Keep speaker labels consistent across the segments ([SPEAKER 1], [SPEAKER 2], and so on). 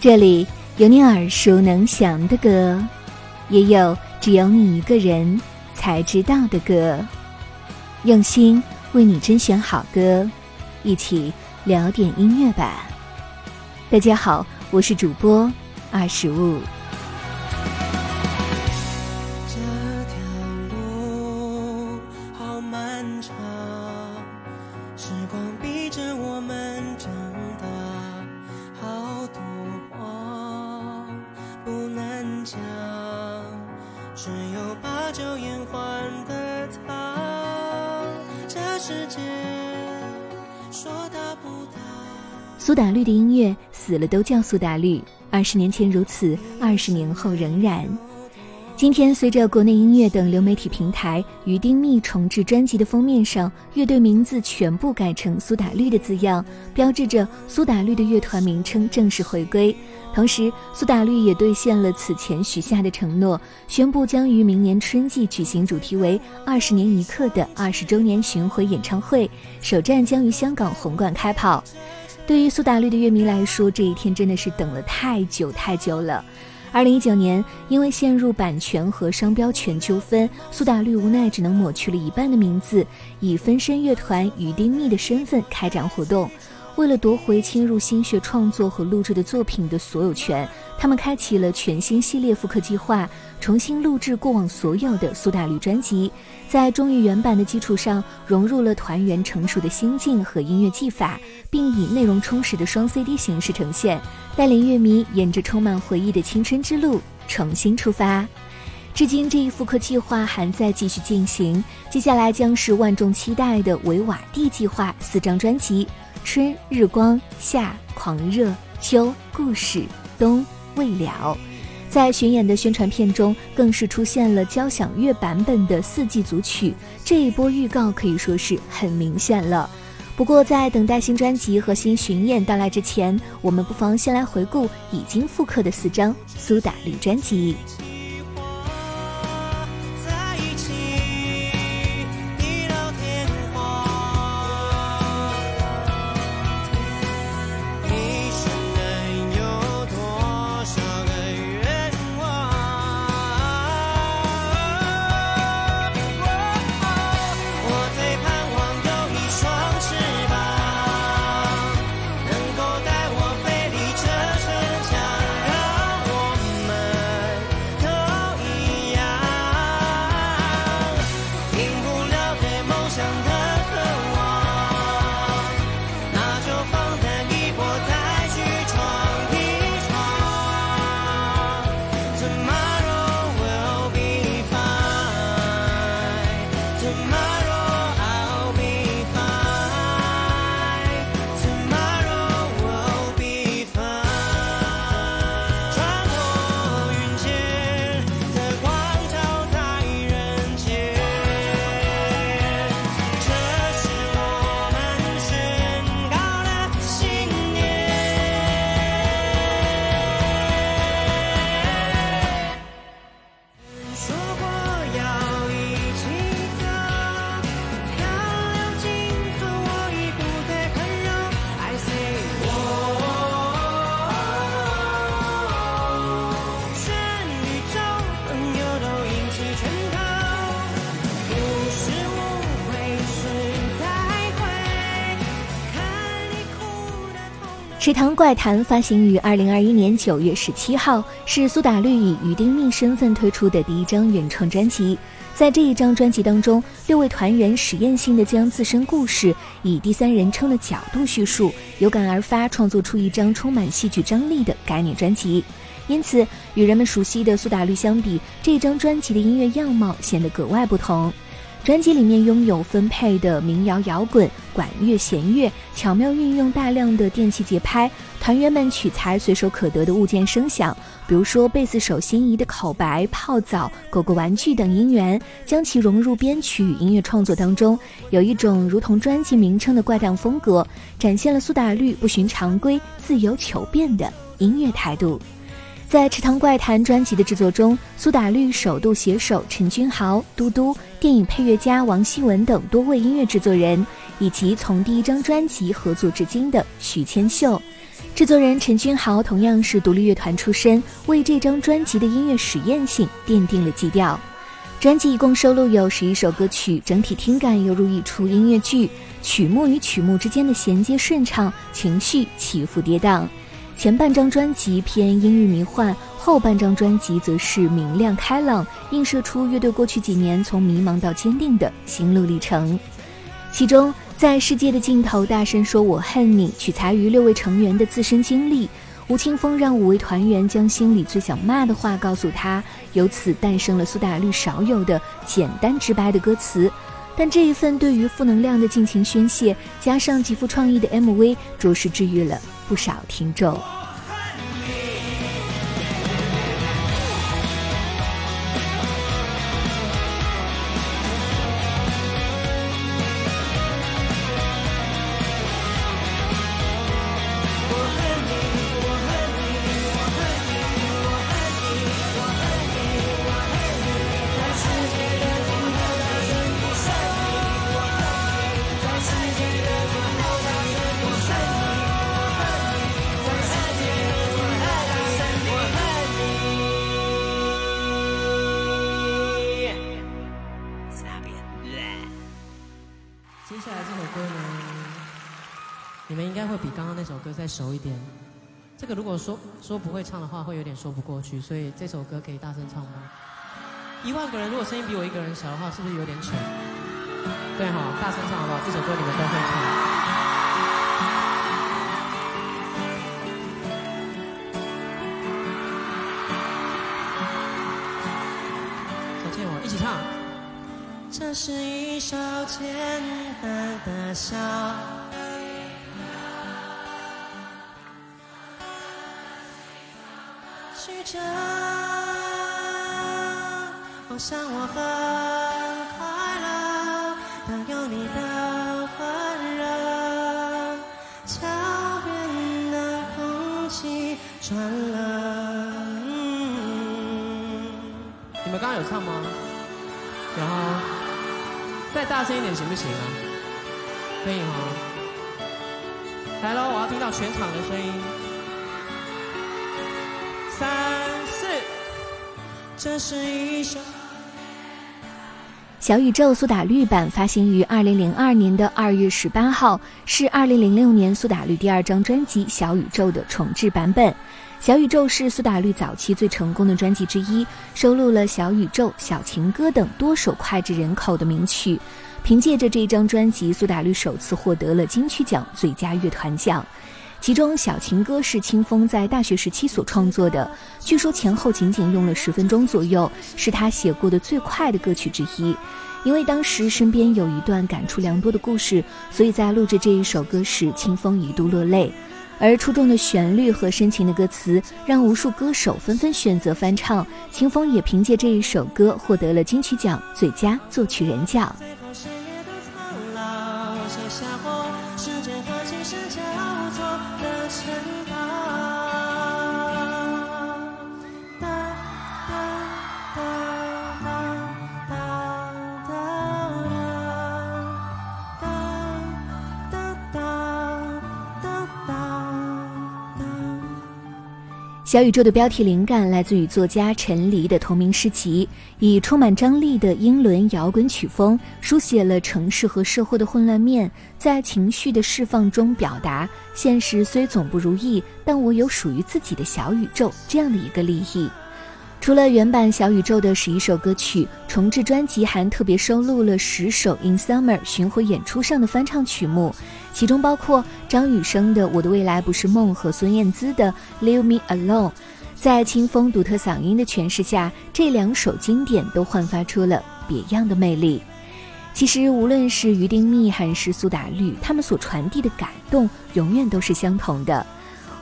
[SPEAKER 1] 这里有你耳熟能详的歌，也有只有你一个人才知道的歌。用心为你甄选好歌，一起聊点音乐吧。大家好，我是主播二十五。
[SPEAKER 2] 只有把酒言欢的他。这世界说大不大
[SPEAKER 1] 苏打绿的音乐死了都叫苏打绿，二十年前如此，二十年后仍然。今天，随着国内音乐等流媒体平台与丁密重制专辑的封面上，乐队名字全部改成苏打绿的字样，标志着苏打绿的乐团名称正式回归。同时，苏打绿也兑现了此前许下的承诺，宣布将于明年春季举行主题为“二十年一刻”的二十周年巡回演唱会，首站将于香港红馆开跑。对于苏打绿的乐迷来说，这一天真的是等了太久太久了。二零一九年，因为陷入版权和商标权纠纷，苏打绿无奈只能抹去了一半的名字，以分身乐团与丁密的身份开展活动。为了夺回侵入心血创作和录制的作品的所有权，他们开启了全新系列复刻计划，重新录制过往所有的苏打绿专辑，在忠于原版的基础上，融入了团员成熟的心境和音乐技法，并以内容充实的双 CD 形式呈现，带领乐迷沿着充满回忆的青春之路重新出发。至今，这一复刻计划还在继续进行，接下来将是万众期待的维瓦蒂计划四张专辑。春日光，夏狂热，秋故事，冬未了。在巡演的宣传片中，更是出现了交响乐版本的四季组曲。这一波预告可以说是很明显了。不过，在等待新专辑和新巡演到来之前，我们不妨先来回顾已经复刻的四张苏打绿专辑。《池塘怪谈》发行于二零二一年九月十七号，是苏打绿以于丁密身份推出的第一张原创专辑。在这一张专辑当中，六位团员实验性的将自身故事以第三人称的角度叙述，有感而发，创作出一张充满戏剧张力的概念专辑。因此，与人们熟悉的苏打绿相比，这张专辑的音乐样貌显得格外不同。专辑里面拥有分配的民谣、摇滚、管乐、弦乐，巧妙运用大量的电器节拍，团员们取材随手可得的物件声响，比如说贝斯手心仪的口白、泡澡、狗狗玩具等音源，将其融入编曲与音乐创作当中，有一种如同专辑名称的怪诞风格，展现了苏打绿不循常规、自由求变的音乐态度。在《池塘怪谈》专辑的制作中，苏打绿首度携手陈君豪、嘟嘟、电影配乐家王希文等多位音乐制作人，以及从第一张专辑合作至今的许千秀。制作人陈君豪同样是独立乐团出身，为这张专辑的音乐实验性奠定了基调。专辑一共收录有十一首歌曲，整体听感犹如一出音乐剧，曲目与曲目之间的衔接顺畅，情绪起伏跌宕。前半张专辑偏阴郁迷幻，后半张专辑则是明亮开朗，映射出乐队过去几年从迷茫到坚定的心路历程。其中。在世界的尽头，大声说“我恨你”，取材于六位成员的自身经历。吴青峰让五位团员将心里最想骂的话告诉他，由此诞生了苏打绿少有的简单直白的歌词。但这一份对于负能量的尽情宣泄，加上极富创意的 MV，着实治愈了不少听众。
[SPEAKER 2] 们应该会比刚刚那首歌再熟一点，这个如果说说不会唱的话，会有点说不过去，所以这首歌可以大声唱吗？一万个人如果声音比我一个人小的话，是不是有点丑？对哈，大声唱好不好？这首歌你们都会唱。小倩，我一起唱。这是一首简单的小。着，我想我很快乐，当有你的温柔，校园的空气转了。你们刚刚有唱吗？然后再大声一点行不行啊？可以吗？来喽，我要听到全场的声音。三四，这是一首
[SPEAKER 1] 小宇宙苏打绿版发行于二零零二年的二月十八号，是二零零六年苏打绿第二张专辑《小宇宙》的重制版本。《小宇宙》是苏打绿早期最成功的专辑之一，收录了《小宇宙》《小情歌》等多首脍炙人口的名曲。凭借着这张专辑，苏打绿首次获得了金曲奖最佳乐团奖。其中，《小情歌》是清风在大学时期所创作的，据说前后仅仅用了十分钟左右，是他写过的最快的歌曲之一。因为当时身边有一段感触良多的故事，所以在录制这一首歌时，清风一度落泪。而出众的旋律和深情的歌词，让无数歌手纷纷选择翻唱。清风也凭借这一首歌获得了金曲奖最佳作曲人奖。小宇宙的标题灵感来自于作家陈黎的同名诗集，以充满张力的英伦摇滚曲风，书写了城市和社会的混乱面，在情绪的释放中表达现实虽总不如意，但我有属于自己的小宇宙这样的一个立意。除了原版《小宇宙》的十一首歌曲，重制专辑还特别收录了十首《In Summer》巡回演出上的翻唱曲目，其中包括张雨生的《我的未来不是梦》和孙燕姿的《Leave Me Alone》。在清风独特嗓音的诠释下，这两首经典都焕发出了别样的魅力。其实，无论是于丁密还是苏打绿，他们所传递的感动永远都是相同的。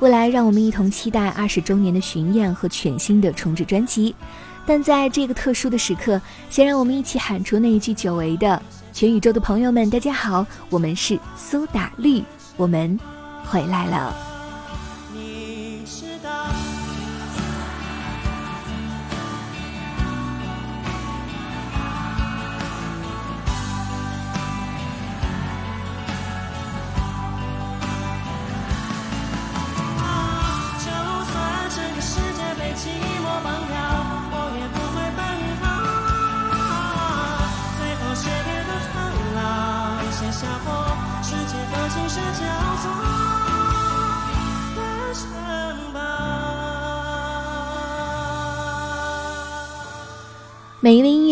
[SPEAKER 1] 未来，让我们一同期待二十周年的巡演和全新的重制专辑。但在这个特殊的时刻，先让我们一起喊出那一句久违的：“全宇宙的朋友们，大家好，我们是苏打绿，我们回来了。”